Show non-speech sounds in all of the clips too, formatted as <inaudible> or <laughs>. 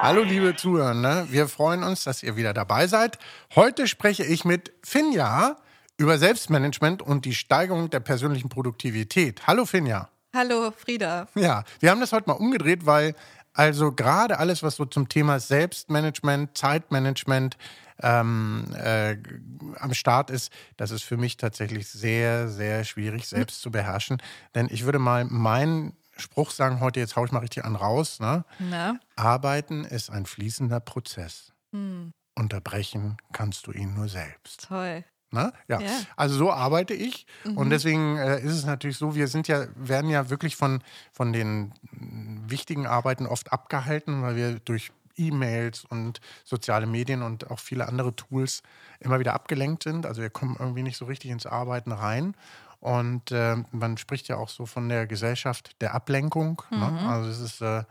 Hallo liebe Zuhörer, wir freuen uns, dass ihr wieder dabei seid. Heute spreche ich mit Finja über Selbstmanagement und die Steigerung der persönlichen Produktivität. Hallo Finja. Hallo Frieda. Ja, wir haben das heute mal umgedreht, weil also gerade alles, was so zum Thema Selbstmanagement, Zeitmanagement ähm, äh, am Start ist, das ist für mich tatsächlich sehr, sehr schwierig selbst zu beherrschen. Denn ich würde mal meinen Spruch sagen heute, jetzt haue ich mal richtig an raus. Ne? Arbeiten ist ein fließender Prozess. Hm. Unterbrechen kannst du ihn nur selbst. Toll. Ne? Ja. ja. Also so arbeite ich. Mhm. Und deswegen äh, ist es natürlich so, wir sind ja, werden ja wirklich von, von den wichtigen Arbeiten oft abgehalten, weil wir durch E-Mails und soziale Medien und auch viele andere Tools immer wieder abgelenkt sind. Also wir kommen irgendwie nicht so richtig ins Arbeiten rein. Und äh, man spricht ja auch so von der Gesellschaft der Ablenkung. Ne? Mhm. Ne? Also es ist äh,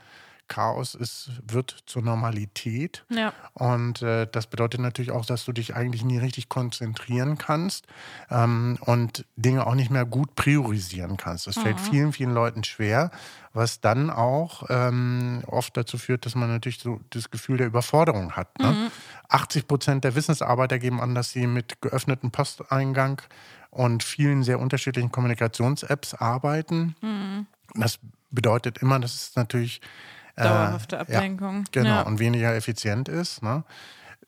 Chaos ist, wird zur Normalität. Ja. Und äh, das bedeutet natürlich auch, dass du dich eigentlich nie richtig konzentrieren kannst ähm, und Dinge auch nicht mehr gut priorisieren kannst. Das mhm. fällt vielen, vielen Leuten schwer, was dann auch ähm, oft dazu führt, dass man natürlich so das Gefühl der Überforderung hat. Ne? Mhm. 80 Prozent der Wissensarbeiter geben an, dass sie mit geöffnetem Posteingang und vielen sehr unterschiedlichen Kommunikations-Apps arbeiten. Mhm. Das bedeutet immer, dass es natürlich Dauerhafte Ablenkung. Ja, genau, ja. und weniger effizient ist. Ne?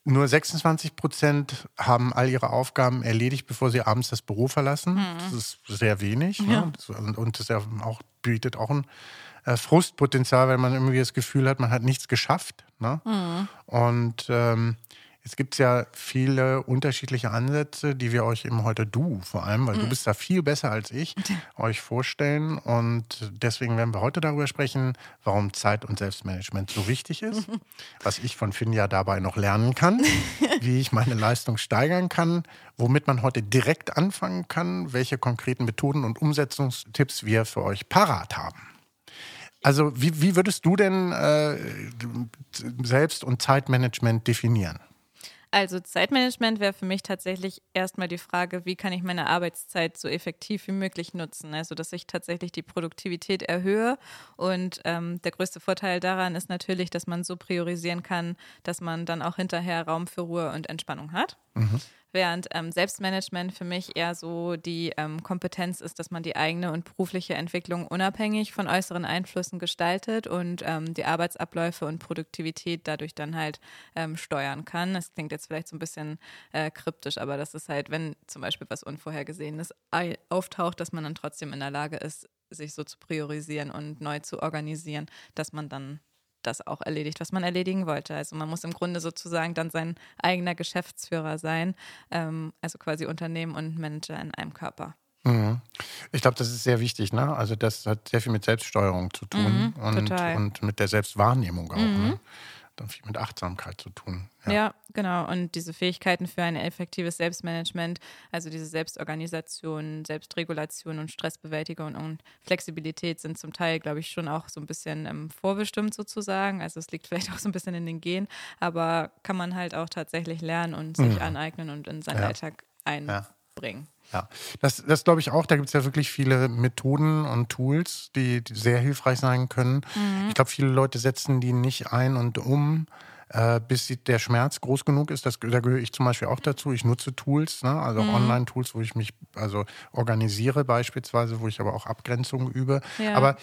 Nur 26 Prozent haben all ihre Aufgaben erledigt, bevor sie abends das Büro verlassen. Mhm. Das ist sehr wenig. Ne? Ja. Ne? Und das auch, bietet auch ein äh, Frustpotenzial, weil man irgendwie das Gefühl hat, man hat nichts geschafft. Ne? Mhm. Und ähm, Jetzt gibt es ja viele unterschiedliche Ansätze, die wir euch eben heute du vor allem, weil mhm. du bist da viel besser als ich, <laughs> euch vorstellen. Und deswegen werden wir heute darüber sprechen, warum Zeit- und Selbstmanagement so wichtig ist, <laughs> was ich von Finja dabei noch lernen kann, <laughs> wie ich meine Leistung steigern kann, womit man heute direkt anfangen kann, welche konkreten Methoden und Umsetzungstipps wir für euch parat haben. Also wie, wie würdest du denn äh, Selbst- und Zeitmanagement definieren? Also Zeitmanagement wäre für mich tatsächlich erstmal die Frage, wie kann ich meine Arbeitszeit so effektiv wie möglich nutzen? Also dass ich tatsächlich die Produktivität erhöhe. Und ähm, der größte Vorteil daran ist natürlich, dass man so priorisieren kann, dass man dann auch hinterher Raum für Ruhe und Entspannung hat. Mhm. Während ähm, Selbstmanagement für mich eher so die ähm, Kompetenz ist, dass man die eigene und berufliche Entwicklung unabhängig von äußeren Einflüssen gestaltet und ähm, die Arbeitsabläufe und Produktivität dadurch dann halt ähm, steuern kann. Das klingt jetzt vielleicht so ein bisschen äh, kryptisch, aber das ist halt, wenn zum Beispiel was Unvorhergesehenes auftaucht, dass man dann trotzdem in der Lage ist, sich so zu priorisieren und neu zu organisieren, dass man dann das auch erledigt, was man erledigen wollte. Also man muss im Grunde sozusagen dann sein eigener Geschäftsführer sein, ähm, also quasi Unternehmen und Manager in einem Körper. Mhm. Ich glaube, das ist sehr wichtig. Ne? Also das hat sehr viel mit Selbststeuerung zu tun mhm, und, und, mit der Selbstwahrnehmung auch. Mhm. Ne? Dann viel mit Achtsamkeit zu tun. Ja. ja. genau. Und diese Fähigkeiten für ein effektives Selbstmanagement, also diese Selbstorganisation, Selbstregulation und Stressbewältigung und Flexibilität sind zum Teil, glaube ich, schon auch so ein bisschen ähm, vorbestimmt sozusagen. Also es liegt <laughs> vielleicht auch so ein bisschen in den Genen, aber kann man halt auch tatsächlich lernen und sich mhm. aneignen und in seinen ja. Alltag einbringen. Ja. Ja, das, das glaube ich auch. Da gibt es ja wirklich viele Methoden und Tools, die, die sehr hilfreich sein können. Mhm. Ich glaube, viele Leute setzen die nicht ein und um äh, bis der Schmerz groß genug ist. Das, da gehöre ich zum Beispiel auch dazu. Ich nutze Tools, ne? also mhm. Online-Tools, wo ich mich also organisiere beispielsweise, wo ich aber auch Abgrenzungen übe. Ja. Aber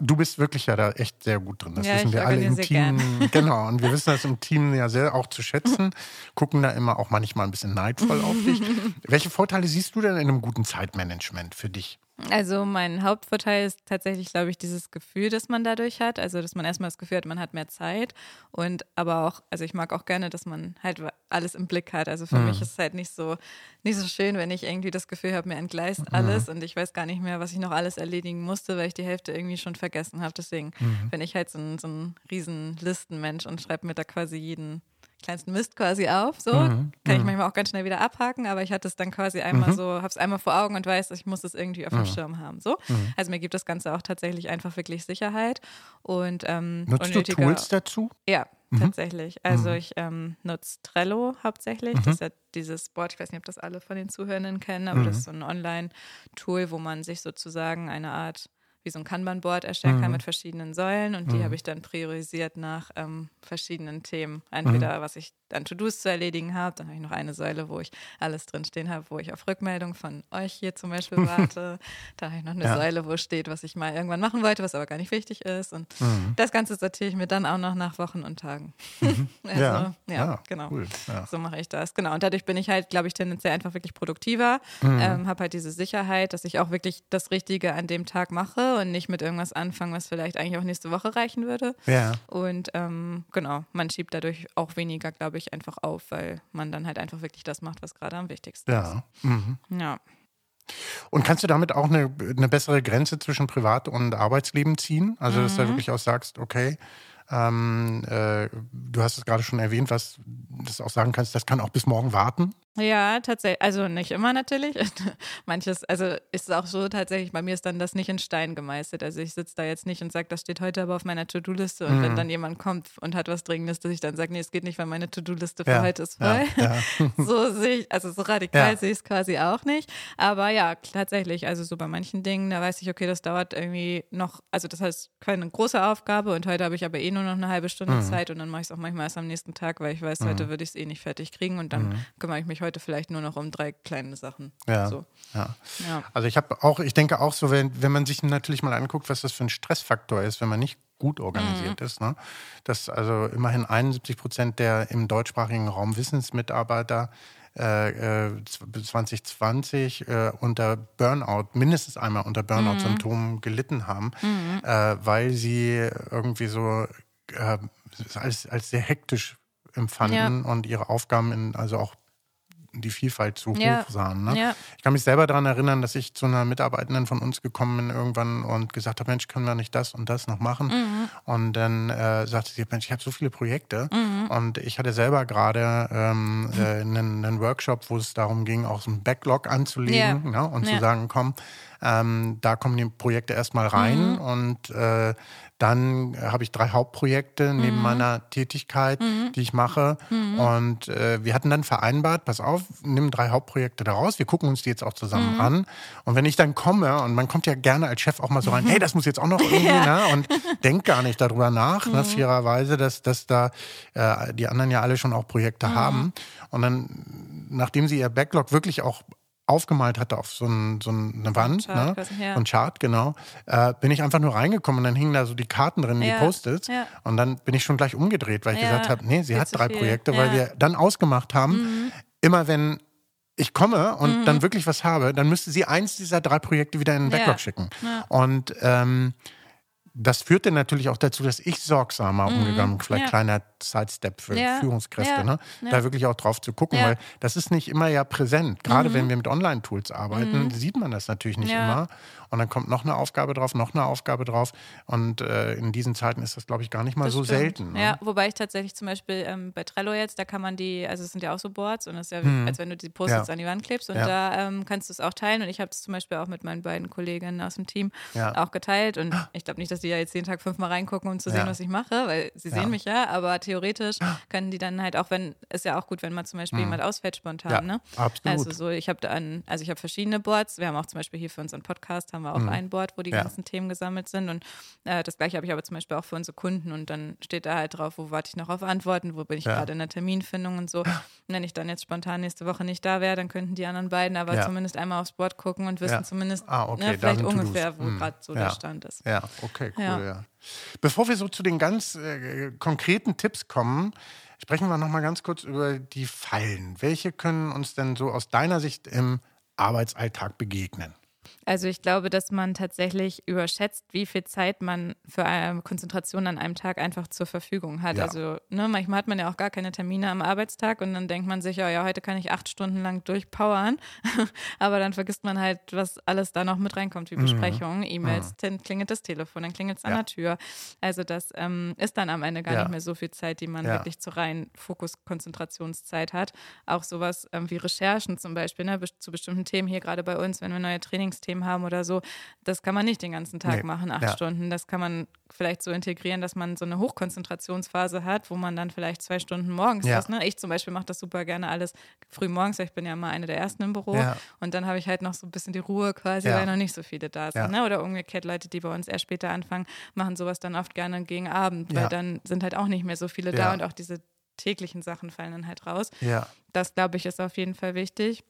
du bist wirklich ja da echt sehr gut drin. Das ja, wissen wir alle im Team. Gern. <laughs> Genau, und wir wissen das im Team ja sehr auch zu schätzen. Gucken da immer auch manchmal ein bisschen neidvoll auf dich. <laughs> Welche Vorteile siehst du denn in einem guten Zeitmanagement für dich? Also mein Hauptvorteil ist tatsächlich, glaube ich, dieses Gefühl, das man dadurch hat. Also dass man erstmal das Gefühl hat, man hat mehr Zeit und aber auch, also ich mag auch gerne, dass man halt alles im Blick hat. Also für mhm. mich ist es halt nicht so, nicht so schön, wenn ich irgendwie das Gefühl habe, mir entgleist mhm. alles und ich weiß gar nicht mehr, was ich noch alles erledigen musste, weil ich die Hälfte irgendwie schon vergessen habe. Deswegen mhm. bin ich halt so ein, so ein riesen Listenmensch und schreibe mir da quasi jeden kleinsten Mist quasi auf. So mhm. kann ich mhm. manchmal auch ganz schnell wieder abhaken, aber ich hatte es dann quasi einmal mhm. so, habe es einmal vor Augen und weiß, ich muss es irgendwie auf dem mhm. Schirm haben. So, mhm. also mir gibt das Ganze auch tatsächlich einfach wirklich Sicherheit und ähm, Nutzt du Tools dazu? Ja, Mhm. tatsächlich. Also ich ähm, nutze Trello hauptsächlich. Das ist ja dieses Board, ich weiß nicht, ob das alle von den Zuhörenden kennen, aber das ist so ein Online-Tool, wo man sich sozusagen eine Art wie so ein Kanban-Board erstellen kann Mhm. mit verschiedenen Säulen und die Mhm. habe ich dann priorisiert nach ähm, verschiedenen Themen. Entweder Mhm. was ich an To-Dos zu erledigen habe, dann habe ich noch eine Säule, wo ich alles drinstehen habe, wo ich auf Rückmeldung von euch hier zum Beispiel <laughs> warte. dann habe ich noch eine Ja. Säule, wo steht, was ich mal irgendwann machen wollte, was aber gar nicht wichtig ist. Und Mhm. das Ganze sortiere ich mir dann auch noch nach Wochen und Tagen. <laughs> also, Ja, ja, ja, genau. cool, ja. So mache ich das. Genau. Und dadurch bin ich halt, glaube ich, tendenziell einfach wirklich produktiver. Mhm. Ähm, habe halt diese Sicherheit, dass ich auch wirklich das Richtige an dem Tag mache und nicht mit irgendwas anfangen, was vielleicht eigentlich auch nächste Woche reichen würde. Ja. Und ähm, genau, man schiebt dadurch auch weniger, glaube ich, einfach auf, weil man dann halt einfach wirklich das macht, was gerade am wichtigsten Ja. Mhm. ist. Ja. Und kannst du damit auch eine, eine bessere Grenze zwischen Privat- und Arbeitsleben ziehen? Also, dass Mhm. du wirklich auch sagst, okay, ähm, äh, du hast es gerade schon erwähnt, was das auch sagen kannst, das kann auch bis morgen warten. Ja, tatsächlich. Also nicht immer natürlich. <laughs> Manches, also ist es auch so tatsächlich, bei mir ist dann das nicht in Stein gemeißelt. Also ich sitze da jetzt nicht und sage, das steht heute aber auf meiner To-Do-Liste. Und Mhm. wenn dann jemand kommt und hat was Dringendes, dass ich dann sage, nee, es geht nicht, weil meine To-Do-Liste für Ja, heute ist ja, voll. ja. <laughs> so sehe ich, also so radikal Ja. sehe ich es quasi auch nicht. Aber ja, tatsächlich, also so bei manchen Dingen, da weiß ich, okay, das dauert irgendwie noch, also das heißt keine große Aufgabe und heute habe ich aber eh nur noch eine halbe Stunde Mhm. Zeit und dann mache ich es auch manchmal erst am nächsten Tag, weil ich weiß, heute würde ich es eh nicht fertig kriegen und dann Mhm. kümmere ich mich heute vielleicht nur noch um drei kleine Sachen. Ja. So. ja. Ja. Also ich habe auch, ich denke auch so, wenn, wenn man sich natürlich mal anguckt, was das für ein Stressfaktor ist, wenn man nicht gut organisiert Mhm. ist, ne? dass also immerhin 71 Prozent der im deutschsprachigen Raum Wissensmitarbeiter äh, äh, 2020 äh, unter Burnout, mindestens einmal unter Mhm. Burnout-Symptomen gelitten haben, äh, weil sie irgendwie so äh, als, als sehr hektisch empfanden und ihre Aufgaben in, also auch die Vielfalt zu Ja. hoch sahen. Ne? Ja. Ich kann mich selber daran erinnern, dass ich zu einer Mitarbeitenden von uns gekommen bin irgendwann und gesagt habe, Mensch, können wir nicht das und das noch machen? Mhm. Und dann äh, sagte sie, Mensch, ich habe so viele Projekte und ich hatte selber gerade ähm, <laughs> äh, einen, einen Workshop, wo es darum ging, auch so einen Backlog anzulegen ne? und Ja. zu sagen, komm, ähm, da kommen die Projekte erstmal rein Mhm. und äh, dann habe ich drei Hauptprojekte neben Mhm. meiner Tätigkeit, die ich mache. Und äh, wir hatten dann vereinbart, pass auf, nimm drei Hauptprojekte daraus, wir gucken uns die jetzt auch Mhm. zusammen an. Und wenn ich dann komme, und man kommt ja gerne als Chef auch mal so rein, hey, das muss jetzt auch noch <laughs> irgendwie, ne? und denkt gar nicht darüber nach, Mhm. ne, fairerweise, dass, dass da äh, die anderen ja alle schon auch Projekte Mhm. haben. Und dann, nachdem sie ihr Backlog wirklich auch aufgemalt hatte auf so, ein, so eine Wand, Chart ne? ja. so ein Chart, genau, äh, bin ich einfach nur reingekommen und dann hingen da so die Karten drin, Ja, die Post-its. ja. Und dann bin ich schon gleich umgedreht, weil ich gesagt habe, nee, sie viel hat drei viel. Projekte, weil wir dann ausgemacht haben, immer wenn ich komme und Mhm. dann wirklich was habe, dann müsste sie eins dieser drei Projekte wieder in den. Backlog schicken. Und ähm, das führte natürlich auch dazu, dass ich sorgsamer umgegangen bin. Vielleicht Mhm. Ja. kleiner Sidestep für Ja. Führungskräfte, Ja. ne? Da wirklich auch drauf zu gucken, weil das ist nicht immer ja präsent. Gerade wenn wir mit Online-Tools arbeiten, sieht man das natürlich nicht Mhm. Immer. Und dann kommt noch eine Aufgabe drauf, noch eine Aufgabe drauf. Und äh, in diesen Zeiten ist das, glaube ich, gar nicht mal Das so stimmt. selten. Ne? Ja, wobei ich tatsächlich zum Beispiel ähm, bei Trello jetzt, da kann man die, also es sind ja auch so Boards und es ist ja, wie, als wenn du die Post-its an die Wand klebst und da ähm, kannst du es auch teilen und ich habe es zum Beispiel auch mit meinen beiden Kolleginnen aus dem Team auch geteilt und ich glaube nicht, dass die ja jetzt jeden Tag fünfmal reingucken, um zu sehen, Ja. was ich mache, weil sie Ja. sehen mich ja, aber theoretisch können die dann halt auch, wenn, ist ja auch gut, wenn mal zum Beispiel jemand ausfällt spontan, Ja, ne? absolut. Also so, ich habe dann, also ich habe verschiedene Boards, wir haben auch zum Beispiel hier für unseren Podcast haben wir auch ein Board, wo die Mhm. Ganzen Themen gesammelt sind und äh, das gleiche habe ich aber zum Beispiel auch für unsere Kunden und dann steht da halt drauf, wo warte ich noch auf Antworten, wo bin ich gerade in der Terminfindung und so. Und <clears throat> wenn ich dann jetzt spontan nächste Woche nicht da wäre, dann könnten die anderen beiden aber zumindest einmal aufs Board gucken und wissen zumindest Ah, okay, ne, vielleicht ungefähr, wo Hm. gerade so der Stand ist. Ja, okay, cool, ja. Ja. Bevor wir so zu den ganz äh, konkreten Tipps kommen, sprechen wir noch mal ganz kurz über die Fallen. Welche können uns denn so aus deiner Sicht im Arbeitsalltag begegnen? Also ich glaube, dass man tatsächlich überschätzt, wie viel Zeit man für eine Konzentration an einem Tag einfach zur Verfügung hat. Ja. Also ne, manchmal hat man ja auch gar keine Termine am Arbeitstag und dann denkt man sich, ja, ja, heute kann ich acht Stunden lang durchpowern. <laughs> Aber dann vergisst man halt, was alles da noch mit reinkommt, wie Besprechungen, E-Mails, dann klingelt das Telefon, dann klingelt es an Mhm. Ja. der Tür. Also das ähm, ist dann am Ende gar Ja. nicht mehr so viel Zeit, die man wirklich zur reinen Fokus-Konzentrationszeit hat. Auch sowas ähm, wie Recherchen zum Beispiel, ne, zu bestimmten Themen hier gerade bei uns, wenn wir neue Lieblingsthemen haben oder so. Das kann man nicht den ganzen Tag Nee. machen, acht Ja. Stunden. Das kann man vielleicht so integrieren, dass man so eine Hochkonzentrationsphase hat, wo man dann vielleicht zwei Stunden morgens Ja. ist. Ne? Ich zum Beispiel mache das super gerne alles früh morgens, weil ich bin ja immer eine der ersten im Büro. Ja. Und dann habe ich halt noch so ein bisschen die Ruhe quasi, weil noch nicht so viele da sind. Ne? Oder umgekehrt Leute, die bei uns erst später anfangen, machen sowas dann oft gerne gegen Abend, weil dann sind halt auch nicht mehr so viele da und auch diese täglichen Sachen fallen dann halt raus. Ja. Das, glaube ich, ist auf jeden Fall wichtig.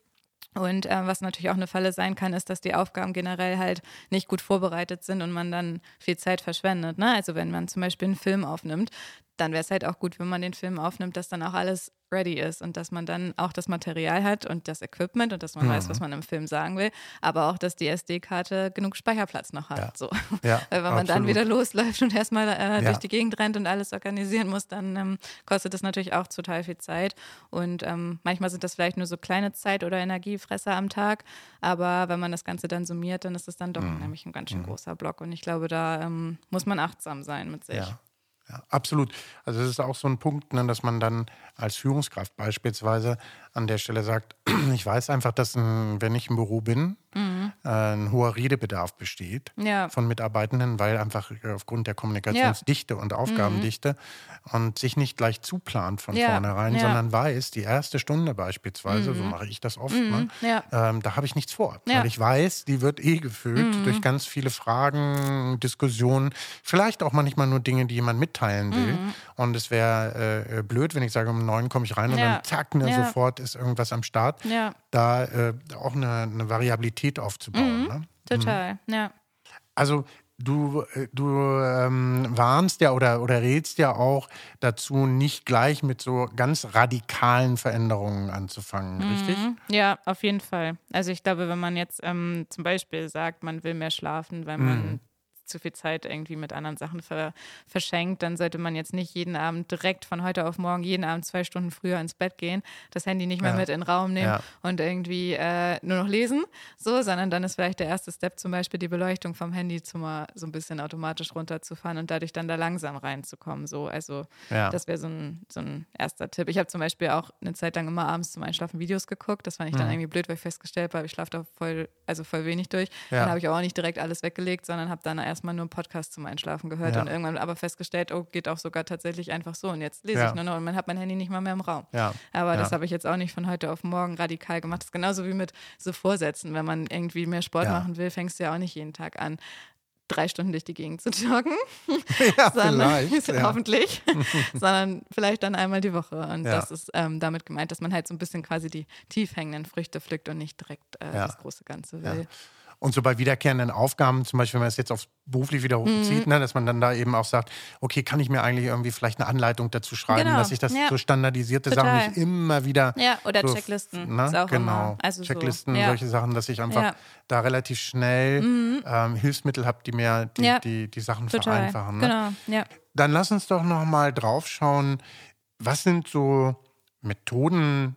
Und äh, was natürlich auch eine Falle sein kann, ist, dass die Aufgaben generell halt nicht gut vorbereitet sind und man dann viel Zeit verschwendet. Ne? Also wenn man zum Beispiel einen Film aufnimmt, dann wäre es halt auch gut, wenn man den Film aufnimmt, dass dann auch alles ready ist und dass man dann auch das Material hat und das Equipment und dass man weiß, Mhm. was man im Film sagen will, aber auch, dass die SD-Karte genug Speicherplatz noch hat. Ja. So. Ja, Weil wenn man dann absolut. wieder losläuft und erstmal äh, Ja. durch die Gegend rennt und alles organisieren muss, dann ähm, kostet das natürlich auch total viel Zeit. Und ähm, manchmal sind das vielleicht nur so kleine Zeit- oder Energiefresser am Tag. Aber wenn man das Ganze dann summiert, dann ist es dann doch Mhm. nämlich ein ganz schön großer Block. Und ich glaube, da ähm, muss man achtsam sein mit sich. Ja. Ja, absolut. Also das ist auch so ein Punkt, ne, dass man dann als Führungskraft beispielsweise an der Stelle sagt, <clears throat> ich weiß einfach, dass ein, wenn ich im Büro bin, äh, ein hoher Redebedarf besteht Mhm. Ja. von Mitarbeitenden, weil einfach äh, aufgrund der Kommunikationsdichte und Aufgabendichte und sich nicht gleich zuplant von Mhm. Ja, vornherein, ja. sondern weiß, die erste Stunde beispielsweise, so mache ich das oft, ne, Mhm. Ja. ähm, da habe ich nichts vor. Ja. Mhm. Weil ich weiß, die wird eh gefüllt durch ganz viele Fragen, Diskussionen, vielleicht auch manchmal nur Dinge, die jemand mitteilen will. Und es wäre äh, blöd, wenn ich sage, um neun komme ich rein und Ja. dann zack, ne, Ja. sofort ist irgendwas am Start. Ja. Da äh, auch eine, eine Variabilität aufzubauen. Ne? Total, ja. Also du, äh, du ähm, warnst ja oder, oder rätst ja auch dazu, nicht gleich mit so ganz radikalen Veränderungen anzufangen, richtig? Mhm. Ja, auf jeden Fall. Also ich glaube, wenn man jetzt ähm, zum Beispiel sagt, man will mehr schlafen, weil man zu viel Zeit irgendwie mit anderen Sachen ver verschenkt, dann sollte man jetzt nicht jeden Abend direkt von heute auf morgen, jeden Abend zwei Stunden früher ins Bett gehen, das Handy nicht mehr Ja. mit in den Raum nehmen Ja. und irgendwie äh, nur noch lesen, so, sondern dann ist vielleicht der erste Step zum Beispiel die Beleuchtung vom Handy zu mal so ein bisschen automatisch runterzufahren und dadurch dann da langsam reinzukommen. So, also Ja. das wäre so ein, so ein erster Tipp. Ich habe zum Beispiel auch eine Zeit lang immer abends zum Einschlafen Videos geguckt. Das fand ich dann Mhm. irgendwie blöd, weil ich festgestellt habe, ich schlafe da voll, also voll wenig durch. Dann habe ich auch nicht direkt alles weggelegt, sondern habe dann erstmal nur einen Podcast zum Einschlafen gehört Ja. und irgendwann aber festgestellt, oh, geht auch sogar tatsächlich einfach so. Und jetzt lese Ja. ich nur noch und man hat mein Handy nicht mal mehr im Raum. Ja. Aber das habe ich jetzt auch nicht von heute auf morgen radikal gemacht. Das ist genauso wie mit so Vorsätzen. Wenn man irgendwie mehr Sport machen will, fängst du ja auch nicht jeden Tag an, drei Stunden durch die Gegend zu <laughs> joggen <laughs> ja, sondern, vielleicht. <laughs> Ja. hoffentlich, sondern vielleicht dann einmal die Woche. Und Ja. das ist ähm, damit gemeint, dass man halt so ein bisschen quasi die tief hängenden Früchte pflückt und nicht direkt äh, das große Ganze will. Und so bei wiederkehrenden Aufgaben, zum Beispiel, wenn man es jetzt aufs beruflich wieder Mhm. hochzieht, ne, dass man dann da eben auch sagt, okay, kann ich mir eigentlich irgendwie vielleicht eine Anleitung dazu schreiben, Genau, dass ich das ja. so standardisierte Total. Sachen nicht immer wieder. Ja, oder so, Checklisten. Ne, genau. also so, Checklisten, ja. solche Sachen, dass ich einfach Ja. Mhm. da relativ schnell ähm, Hilfsmittel habe, die mir die, die, die Sachen Total. vereinfachen. Ne? Genau, ja. Dann lass uns doch noch mal drauf schauen, was sind so Methoden,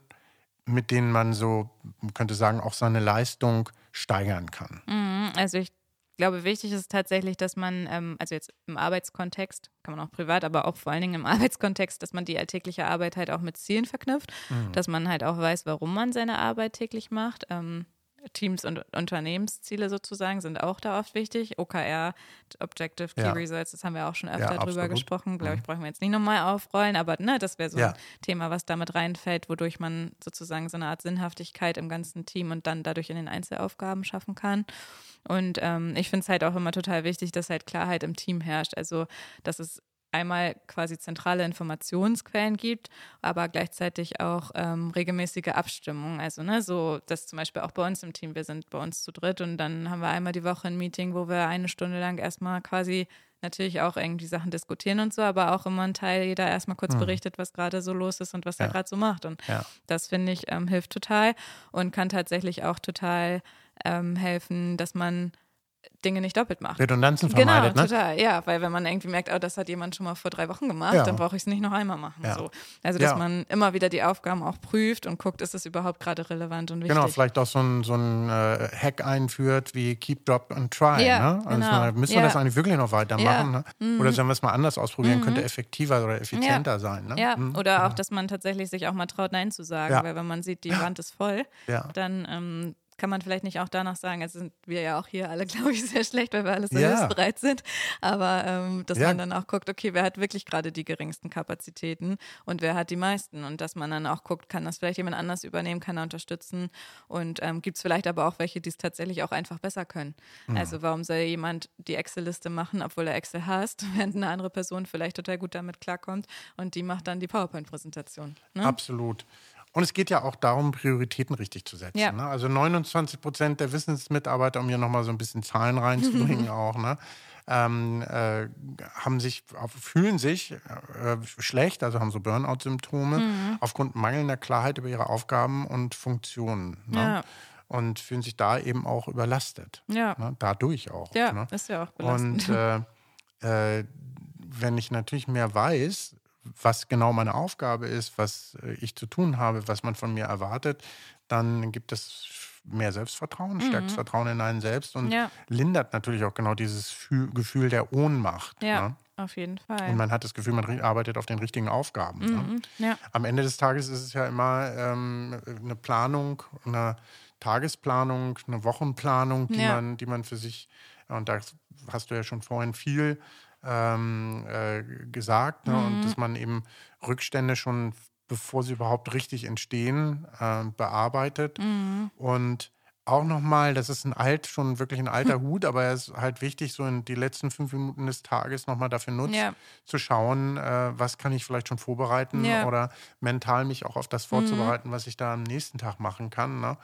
mit denen man so, man könnte sagen, auch seine Leistung steigern kann. Mhm, Also ich glaube, wichtig ist tatsächlich, dass man, ähm, also jetzt im Arbeitskontext, kann man auch privat, aber auch vor allen Dingen im <laughs> Arbeitskontext, dass man die alltägliche Arbeit halt auch mit Zielen verknüpft, dass man halt auch weiß, warum man seine Arbeit täglich macht. Ähm, Teams- und Unternehmensziele sozusagen sind auch da oft wichtig. OKR, Objective Key Ja. Results, das haben wir auch schon öfter Ja, drüber gesprochen. Glaube ich, brauchen wir jetzt nicht nochmal aufrollen, aber ne, das wäre so Ja. ein Thema, was damit reinfällt, wodurch man sozusagen so eine Art Sinnhaftigkeit im ganzen Team und dann dadurch in den Einzelaufgaben schaffen kann. Und ähm, ich finde es halt auch immer total wichtig, dass halt Klarheit im Team herrscht. Also, dass es einmal quasi zentrale Informationsquellen gibt, aber gleichzeitig auch ähm, regelmäßige Abstimmung. Also, ne, so, das zum Beispiel auch bei uns im Team, wir sind bei uns zu dritt und dann haben wir einmal die Woche ein Meeting, wo wir eine Stunde lang erstmal quasi natürlich auch irgendwie Sachen diskutieren und so, aber auch immer ein Teil, jeder erstmal kurz berichtet, was gerade so los ist und was er Ja. gerade so macht. Und Ja. das finde ich ähm, hilft total und kann tatsächlich auch total ähm, helfen, dass man Dinge nicht doppelt macht. Redundanzen Genau, vermeidet, ne? total, ja, weil wenn man irgendwie merkt, oh, das hat jemand schon mal vor drei Wochen gemacht, Ja. dann brauche ich es nicht noch einmal machen. Ja. So. Also, dass Ja. man immer wieder die Aufgaben auch prüft und guckt, ist es überhaupt gerade relevant und wichtig. Genau, vielleicht auch so ein, so ein äh, Hack einführt wie Keep, Drop and Try. Ja, ne? Also genau. müssen wir das eigentlich wirklich noch weitermachen? Ja. Mhm. Ne? Oder sollen wir es mal anders ausprobieren? Könnte effektiver oder effizienter sein. Ne? Ja, Mhm. oder auch, dass man tatsächlich sich auch mal traut, Nein zu sagen, weil wenn man sieht, die Wand ist voll, dann ähm, kann man vielleicht nicht auch danach sagen, also sind wir ja auch hier alle, <laughs> glaube ich, sehr schlecht, weil wir alle so Ja. hilfsbereit sind. Aber ähm, dass Ja. man dann auch guckt, okay, wer hat wirklich gerade die geringsten Kapazitäten und wer hat die meisten? Und dass man dann auch guckt, kann das vielleicht jemand anders übernehmen, kann er unterstützen und ähm, gibt es vielleicht aber auch welche, die es tatsächlich auch einfach besser können. Mhm. Also warum soll jemand die Excel-Liste machen, obwohl er Excel hasst, <laughs> während eine andere Person vielleicht total gut damit klarkommt und die macht dann die PowerPoint-Präsentation. Ne? Absolut. Und es geht ja auch darum, Prioritäten richtig zu setzen. Ja. Ne? Also 29 Prozent der Wissensmitarbeiter, um hier nochmal so ein bisschen Zahlen reinzubringen <laughs> auch, ne? ähm, äh, haben sich, fühlen sich äh, schlecht, also haben so Burnout-Symptome Mhm. aufgrund mangelnder Klarheit über ihre Aufgaben und Funktionen. Ne? Ja. Und fühlen sich da eben auch überlastet. Ja. Ne? Dadurch auch. Ja, ne? ist ja auch belastend. Und <laughs> äh, äh, wenn ich natürlich mehr weiß, was genau meine Aufgabe ist, was äh, ich zu tun habe, was man von mir erwartet, dann gibt es mehr Selbstvertrauen, stärkt das Vertrauen in einen selbst und Mhm. Ja. lindert natürlich auch genau dieses Fü- Gefühl der Ohnmacht. ja, Ne? auf jeden Fall. Und man hat das Gefühl, man arbeitet auf den richtigen Aufgaben. Ne? Mhm. ja. Am Ende des Tages ist es ja immer ähm, eine Planung, eine Tagesplanung, eine Wochenplanung, die, Ja. man, die man für sich, und da hast du ja schon vorhin viel ähm, äh, gesagt, ne? Mhm. und dass man eben Rückstände schon, bevor sie überhaupt richtig entstehen, äh, bearbeitet. Mhm. Und auch nochmal, das ist ein alt, schon wirklich ein alter <laughs> Hut, aber er ist halt wichtig, so in die letzten fünf Minuten des Tages nochmal dafür nutzt, Ja. zu schauen, äh, was kann ich vielleicht schon vorbereiten Ja. Mhm. oder mental mich auch auf das vorzubereiten, was ich da am nächsten Tag machen kann. Ne?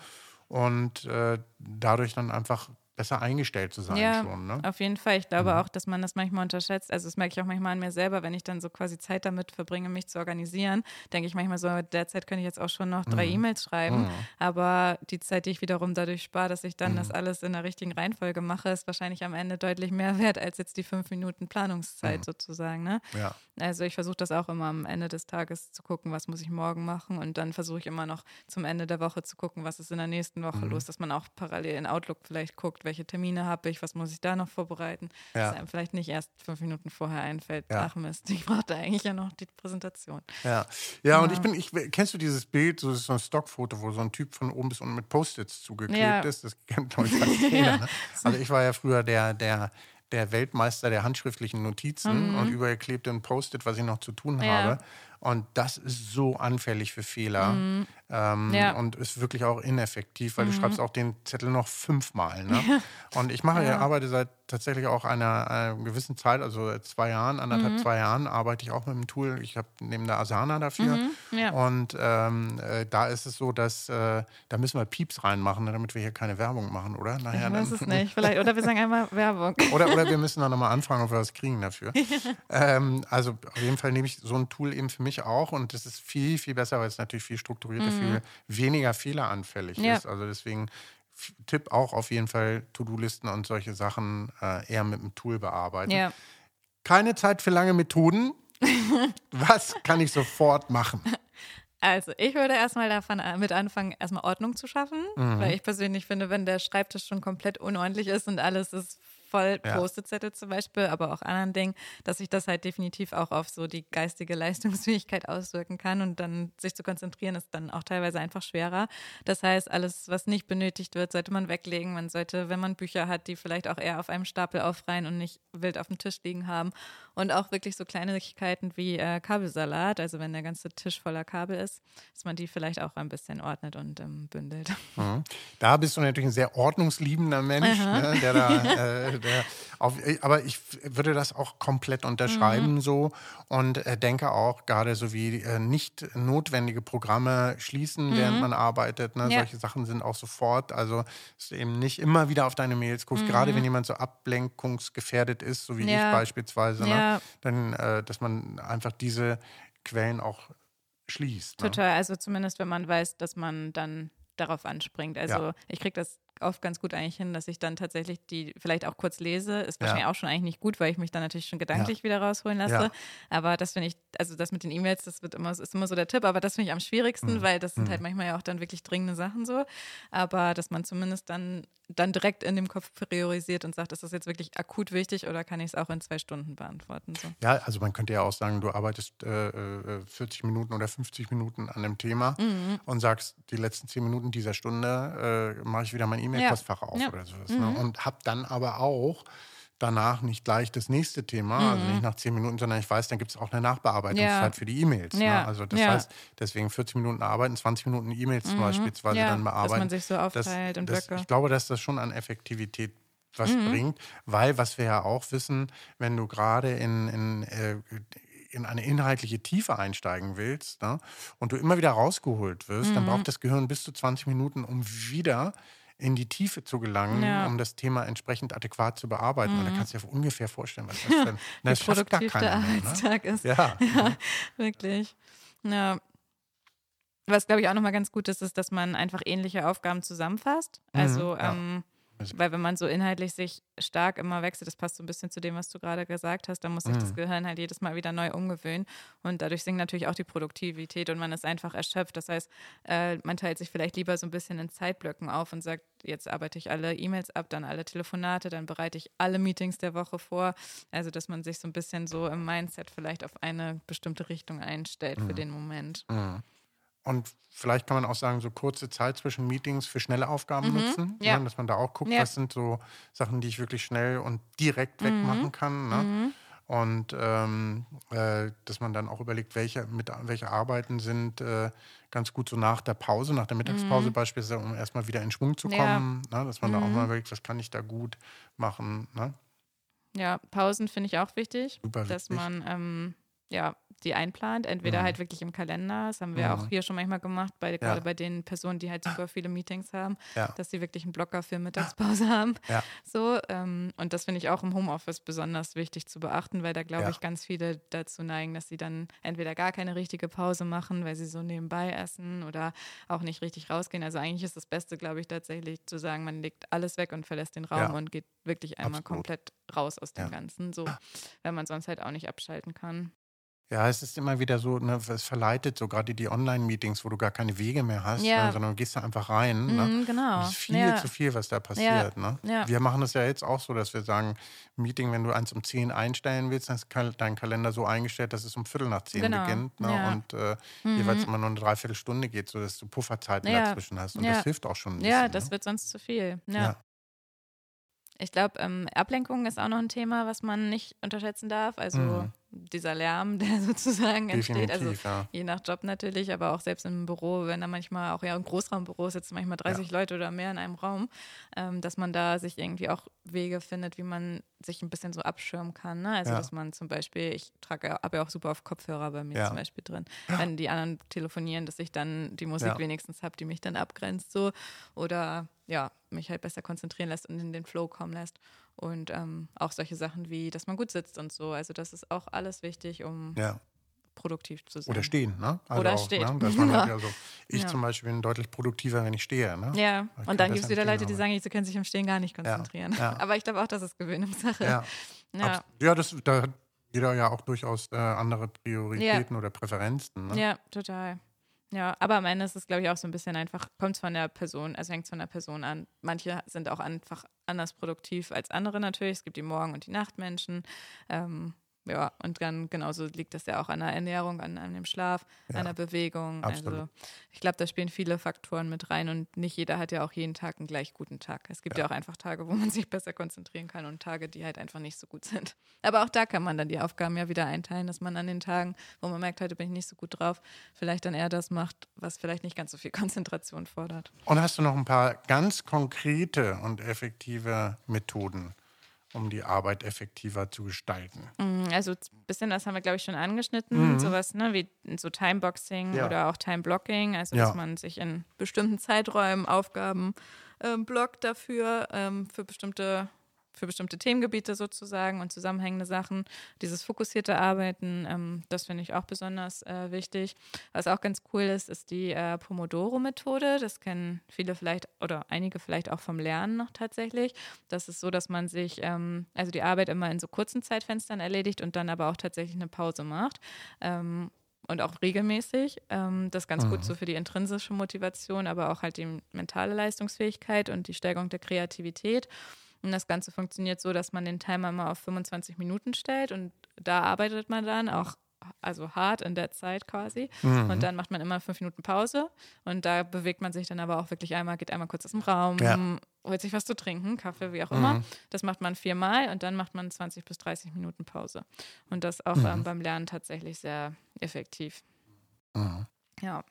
Und äh, dadurch dann einfach besser eingestellt zu sein Ja, schon. Ne? auf jeden Fall. Ich glaube auch, dass man das manchmal unterschätzt. Also das merke ich auch manchmal an mir selber, wenn ich dann so quasi Zeit damit verbringe, mich zu organisieren, denke ich manchmal so, derzeit könnte ich jetzt auch schon noch drei E-Mails schreiben. Aber die Zeit, die ich wiederum dadurch spare, dass ich dann das alles in der richtigen Reihenfolge mache, ist wahrscheinlich am Ende deutlich mehr <laughs> wert als jetzt die fünf Minuten Planungszeit sozusagen. Ne? Ja. Also ich versuche das auch immer am Ende des Tages zu gucken, was muss ich morgen machen und dann versuche ich immer noch zum Ende der Woche zu gucken, was ist in der nächsten Mhm. Woche los, dass man auch parallel in Outlook vielleicht guckt, welche Termine habe ich, was muss ich da noch vorbereiten, Ja. dass einem vielleicht nicht erst fünf Minuten vorher einfällt, Ja. ach Mist, <laughs> ich brauchte eigentlich ja noch die Präsentation. Ja, ja, und ich bin, ich, kennst du dieses Bild, so, ist so ein Stockfoto, wo so ein Typ von oben bis unten mit Post-its zugeklebt ist? Das kennt, glaube <laughs> ich, fast jeder. Ne? Also ich war ja früher der, der, der Weltmeister der handschriftlichen Notizen und überall klebte ein Post-it, was ich noch zu tun Mhm. Habe. Und das ist so anfällig für Fehler ähm, Mhm. Ja. Mhm. und ist wirklich auch ineffektiv, weil du schreibst auch den Zettel noch fünfmal. Ne? <laughs> Und ich mache, Ja. arbeite seit tatsächlich auch einer, einer gewissen Zeit, also zwei Jahren, anderthalb, Mhm. zwei Jahren, arbeite ich auch mit dem Tool. Ich habe neben der Asana dafür. Mhm. Ja. Und ähm, äh, da ist es so, dass äh, da müssen wir Pieps reinmachen, damit wir hier keine Werbung machen, oder? Nachher Ich weiß dann- es nicht, vielleicht, oder wir sagen <laughs> einmal Werbung. Oder, oder wir <laughs> müssen dann nochmal anfragen, ob wir was kriegen dafür. ähm, also auf jeden Fall nehme ich so ein Tool eben für mich auch und das ist viel, viel besser, weil es natürlich viel strukturierter, viel weniger fehleranfällig Mhm. Ja. ist. Also deswegen Tipp auch auf jeden Fall To-Do-Listen und solche Sachen äh, eher mit dem Tool bearbeiten. Ja. Keine Zeit für lange Methoden. <laughs> Was kann ich sofort machen? Also, ich würde erstmal davon an- mit anfangen, erstmal Ordnung zu schaffen, Mhm. weil ich persönlich finde, wenn der Schreibtisch schon komplett unordentlich ist und alles ist voll Ja. Post-it-Zettel zum Beispiel, aber auch anderen Dingen, dass sich das halt definitiv auch auf so die geistige <laughs> Leistungsfähigkeit auswirken kann und dann sich zu konzentrieren ist dann auch teilweise einfach schwerer. Das heißt, alles, was nicht benötigt wird, sollte man weglegen. Man sollte, wenn man Bücher hat, die vielleicht auch eher auf einem Stapel aufreihen und nicht wild auf dem Tisch liegen haben und auch wirklich so Kleinigkeiten wie äh, Kabelsalat, also wenn der ganze Tisch voller Kabel ist, dass man die vielleicht auch ein bisschen ordnet und ähm, bündelt. Mhm. Da bist du natürlich ein sehr ordnungsliebender Mensch, ne, der da, <laughs> äh, der auf, aber ich würde das auch komplett unterschreiben Mhm. so und äh, denke auch gerade so wie äh, nicht notwendige Programme schließen, während man arbeitet. Ne? Mhm. Ja. Solche Sachen sind auch sofort, also dass du eben nicht immer wieder auf deine Mails guckst, gerade wenn jemand so ablenkungsgefährdet ist, so wie Mhm. Ja. ich beispielsweise, Ja. ne? dann, äh, dass man einfach diese Quellen auch schließt. Ne? Total, also zumindest wenn man weiß, dass man dann darauf anspringt. Also Ja. ich kriege das oft ganz gut eigentlich hin, dass ich dann tatsächlich die vielleicht auch kurz lese. Ist wahrscheinlich ja. auch schon eigentlich nicht gut, weil ich mich dann natürlich schon gedanklich ja. wieder rausholen lasse. Ja. Aber das finde ich, also das mit den E-Mails, das wird immer, ist immer so der Tipp, aber das finde ich am schwierigsten, mhm. weil das sind mhm. halt manchmal ja auch dann wirklich dringende Sachen so. Aber dass man zumindest dann, dann direkt in dem Kopf priorisiert und sagt, ist das jetzt wirklich akut wichtig oder kann ich es auch in zwei Stunden beantworten? So. Ja, also man könnte ja auch sagen, du arbeitest äh, 40 äh, Minuten oder 50 Minuten an einem Thema mhm. und sagst, die letzten 10 Minuten dieser Stunde äh, mache ich wieder mein E-Mail-Postfach ja. auf ja. oder sowas. Ne? Mhm. Ne? Und habe dann aber auch danach nicht gleich das nächste Thema, also mhm. also nicht nach 10 Minuten, sondern ich weiß, dann gibt es auch eine Nachbearbeitungszeit ja. für die E-Mails. Ne? Also das heißt, deswegen 40 Minuten arbeiten, 20 Minuten E-Mails mhm. beispielsweise dann bearbeiten. Dass man sich so aufteilt das, in Blöcke. ich glaube, dass das schon an Effektivität was mhm. bringt, weil was wir ja auch wissen, wenn du gerade in, in äh, in eine inhaltliche Tiefe einsteigen willst ne, und du immer wieder rausgeholt wirst, mhm. dann braucht das Gehirn bis zu 20 Minuten, um wieder in die Tiefe zu gelangen, ja. um das Thema entsprechend adäquat zu bearbeiten. Mhm. Und da kannst du dir ungefähr vorstellen, was <laughs> das denn das schafft gar keiner mehr, ne? Arbeitstag ist. Ja, <laughs> ja wirklich. Ja. Was, glaube ich, auch nochmal ganz gut ist, ist, dass man einfach ähnliche Aufgaben zusammenfasst. Also, mhm, ja. ähm, weil wenn man so inhaltlich sich stark immer wechselt, das passt so ein bisschen zu dem, was du gerade gesagt hast, dann muss sich mhm. das Gehirn halt jedes Mal wieder neu umgewöhnen. Und dadurch sinkt natürlich auch die Produktivität und man ist einfach erschöpft. Das heißt, äh, man teilt sich vielleicht lieber so ein bisschen in Zeitblöcken auf und sagt, jetzt arbeite ich alle E-Mails ab, dann alle Telefonate, dann bereite ich alle Meetings der Woche vor. Also, dass man sich so ein bisschen so im Mindset vielleicht auf eine bestimmte Richtung einstellt mhm. für den Moment. Mhm. Und vielleicht kann man auch sagen, so kurze Zeit zwischen Meetings für schnelle Aufgaben mhm, nutzen, ja. ne? dass man da auch guckt, ja. was sind so Sachen, die ich wirklich schnell und direkt mhm. wegmachen kann. Ne? Mhm. Und ähm, äh, dass man dann auch überlegt, welche, mit, welche Arbeiten sind äh, ganz gut so nach der Pause, nach der Mittagspause mhm. beispielsweise, um erstmal wieder in Schwung zu kommen. Ja. Ne? Dass man da auch mhm. mal überlegt, was kann ich da gut machen. Ne? Ja, Pausen finde ich auch wichtig, Super dass wichtig. man ähm, ja, die einplant. Entweder mhm. halt wirklich im Kalender, das haben wir mhm. auch hier schon manchmal gemacht, bei, ja. gerade bei den Personen, die halt super viele Meetings haben, ja. dass sie wirklich einen Blocker für Mittagspause <laughs> haben. Ja. So, ähm, und das finde ich auch im Homeoffice besonders wichtig zu beachten, weil da glaube ich ganz viele dazu neigen, dass sie dann entweder gar keine richtige Pause machen, weil sie so nebenbei essen oder auch nicht richtig rausgehen. Also eigentlich ist das Beste, glaube ich, tatsächlich zu sagen, man legt alles weg und verlässt den Raum und geht wirklich einmal Absolut. komplett raus aus dem Ganzen, so, weil man sonst halt auch nicht abschalten kann. Ja, es ist immer wieder so, ne, es verleitet so gerade die Online-Meetings, wo du gar keine Wege mehr hast, ja. ne, sondern du gehst da einfach rein. Ne? Mm, genau. Es ist viel ja. zu viel, was da passiert. Ne? Ja. Wir machen das ja jetzt auch so, dass wir sagen, Meeting, wenn du eins um zehn einstellen willst, dann ist dein Kalender so eingestellt, dass es um Viertel nach zehn genau. beginnt ne? und äh, mhm. jeweils immer nur eine Dreiviertelstunde geht, sodass du Pufferzeiten dazwischen hast. Und das hilft auch schon ein bisschen. Ja, das ne? wird sonst zu viel. ja. Ich glaube, ähm, Ablenkung ist auch noch ein Thema, was man nicht unterschätzen darf. Also mhm. Dieser Lärm, <laughs> der sozusagen entsteht. Also ja. je nach Job natürlich, aber auch selbst im Büro, wenn da manchmal auch ja im Großraumbüro sitzen manchmal 30 ja. Leute oder mehr in einem Raum, ähm, dass man da sich irgendwie auch Wege findet, wie man sich ein bisschen so abschirmen kann. Ne? Also ja. dass man zum Beispiel, ich trage habe ja auch super auf Kopfhörer bei mir zum Beispiel drin, wenn die anderen telefonieren, dass ich dann die Musik wenigstens habe, die mich dann abgrenzt so oder ja, mich halt besser konzentrieren lässt und in den Flow kommen lässt. Und ähm, auch solche Sachen wie, dass man gut sitzt und so. Also das ist auch alles wichtig, um ja. produktiv zu sein. Oder stehen, ne? Also Oder auch, steht. Ne? Dass man halt, <laughs> also ich ja. zum Beispiel bin deutlich produktiver, wenn ich stehe. Ne? Ja, ich und dann gibt es wieder Leute, die sagen, sie können sich im Stehen gar nicht konzentrieren. <laughs> Aber ich glaube auch, das ist Gewöhnungssache. Ja, ja. ja das, da hat jeder ja auch durchaus äh, andere Prioritäten oder Präferenzen. Ne? Ja, total. Ja, aber am Ende ist es, glaube ich, auch so ein bisschen einfach, kommt es von der Person, also hängt es von der Person an. Manche sind auch einfach anders produktiv als andere natürlich. Es gibt die Morgen- und die Nachtmenschen. Ähm, ja, und dann genauso liegt das ja auch an der Ernährung, an, an dem Schlaf, ja, an der Bewegung. Absolut. Also ich glaube, da spielen viele Faktoren mit rein und nicht jeder hat ja auch jeden Tag einen gleich guten Tag. Es gibt ja. ja. auch einfach Tage, wo man <laughs> sich besser konzentrieren kann und Tage, die halt einfach nicht so gut sind. Aber auch da kann man dann die Aufgaben ja wieder einteilen, dass man an den Tagen, wo man merkt, heute bin ich nicht so gut drauf, vielleicht dann eher das macht, was vielleicht nicht ganz so viel <laughs> Konzentration fordert. Und hast du noch ein paar ganz konkrete und effektive Methoden? Um die Arbeit effektiver zu gestalten. Mhm, also ein bisschen, das haben wir, glaube ich, schon angeschnitten, mhm. sowas ne, wie so Timeboxing ja. oder auch Timeblocking, also ja. dass man sich in bestimmten Zeiträumen Aufgaben ähm, blockt dafür, ähm, für bestimmte für bestimmte Themengebiete sozusagen und zusammenhängende Sachen. Dieses fokussierte Arbeiten, ähm, das finde ich auch besonders äh, wichtig. Was auch ganz cool ist, ist die äh, Pomodoro-Methode. Das kennen viele vielleicht oder einige vielleicht auch vom Lernen noch tatsächlich. Das ist so, dass man sich, ähm, also die Arbeit immer in so kurzen Zeitfenstern erledigt und dann aber auch tatsächlich eine Pause macht. Ähm, und auch regelmäßig. Ähm, das ist ganz mhm. gut so für die intrinsische Motivation, aber auch halt die mentale Leistungsfähigkeit und die Steigerung der Kreativität. Und das Ganze funktioniert so, dass man den Timer mal auf 25 Minuten stellt und da arbeitet man dann auch also hart in der Zeit quasi. Mhm. Und dann macht man immer fünf Minuten Pause und da bewegt man sich dann aber auch wirklich einmal, geht einmal kurz aus dem Raum, ja. holt sich was zu trinken, Kaffee, wie auch immer. Mhm. Das macht man viermal und dann macht man 20 bis 30 Minuten Pause. Und das auch mhm. ähm, beim Lernen tatsächlich sehr effektiv. Mhm. Ja.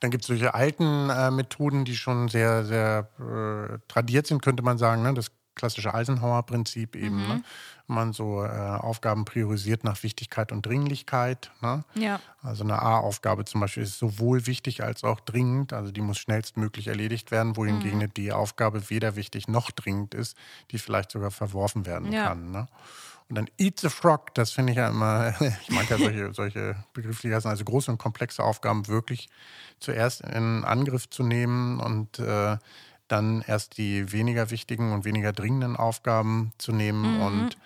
Dann gibt es solche alten äh, Methoden, die schon sehr, sehr äh, tradiert sind, könnte man sagen. Ne? Das klassische Eisenhower-Prinzip eben. Mhm. Ne? Man so äh, Aufgaben priorisiert nach Wichtigkeit und Dringlichkeit. Ne? Ja. Also eine A-Aufgabe zum Beispiel ist sowohl wichtig als auch dringend. Also die muss schnellstmöglich erledigt werden, wohingegen mhm. eine D-Aufgabe weder wichtig noch dringend ist, die vielleicht sogar verworfen werden ja. kann. Ne? Und dann Eat the Frog, das finde ich ja immer, <laughs> ich mag ja solche, solche Begrifflichkeiten, also große und komplexe Aufgaben wirklich zuerst in Angriff zu nehmen und äh, dann erst die weniger wichtigen und weniger dringenden Aufgaben zu nehmen mhm. und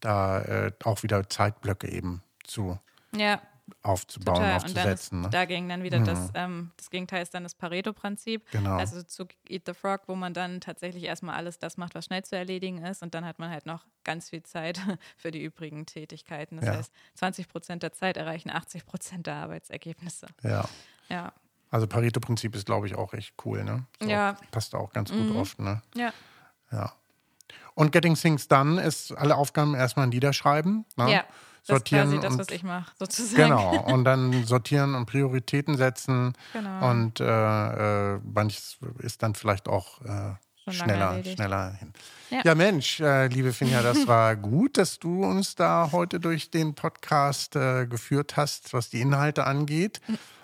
da äh, auch wieder Zeitblöcke eben zu ja. aufzubauen, Total. aufzusetzen. Und ne? dagegen dann wieder mhm. das, ähm, das Gegenteil ist dann das Pareto-Prinzip. Genau. Also zu Eat the Frog, wo man dann tatsächlich erstmal alles das macht, was schnell zu erledigen ist und dann hat man halt noch ganz viel Zeit <laughs> für die übrigen Tätigkeiten. Das ja. heißt, 20 Prozent der Zeit erreichen 80 Prozent der Arbeitsergebnisse. Ja. Ja. Also Pareto-Prinzip ist, glaube ich, auch echt cool, ne? So, ja. Passt auch ganz gut mhm. oft, ne? Ja. Ja. Und Getting Things Done ist alle Aufgaben erstmal niederschreiben. Ne? Ja. Sortieren das ist quasi das, was ich mache, sozusagen. Genau. <laughs> Und dann sortieren und Prioritäten setzen. Genau. Und äh, äh, manches ist dann vielleicht auch äh, schneller, schneller hin. Ja, ja Mensch, äh, liebe Finja, das <laughs> war gut, dass du uns da heute durch den Podcast äh, geführt hast, was die Inhalte angeht.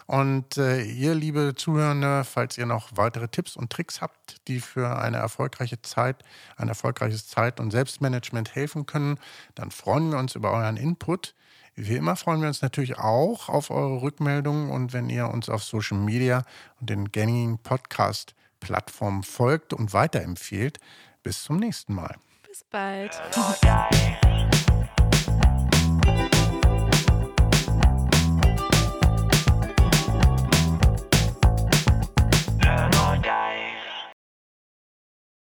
Und äh, ihr, liebe Zuhörende, falls ihr noch weitere Tipps und Tricks habt, die für eine erfolgreiche Zeit, ein erfolgreiches Zeit- und Selbstmanagement helfen können, dann freuen wir uns über euren Input. Wie immer freuen wir uns natürlich auch auf eure Rückmeldungen und wenn ihr uns auf Social Media und den gängigen Podcast-Plattformen folgt und weiterempfehlt. Bis zum nächsten Mal. Bis bald. <laughs>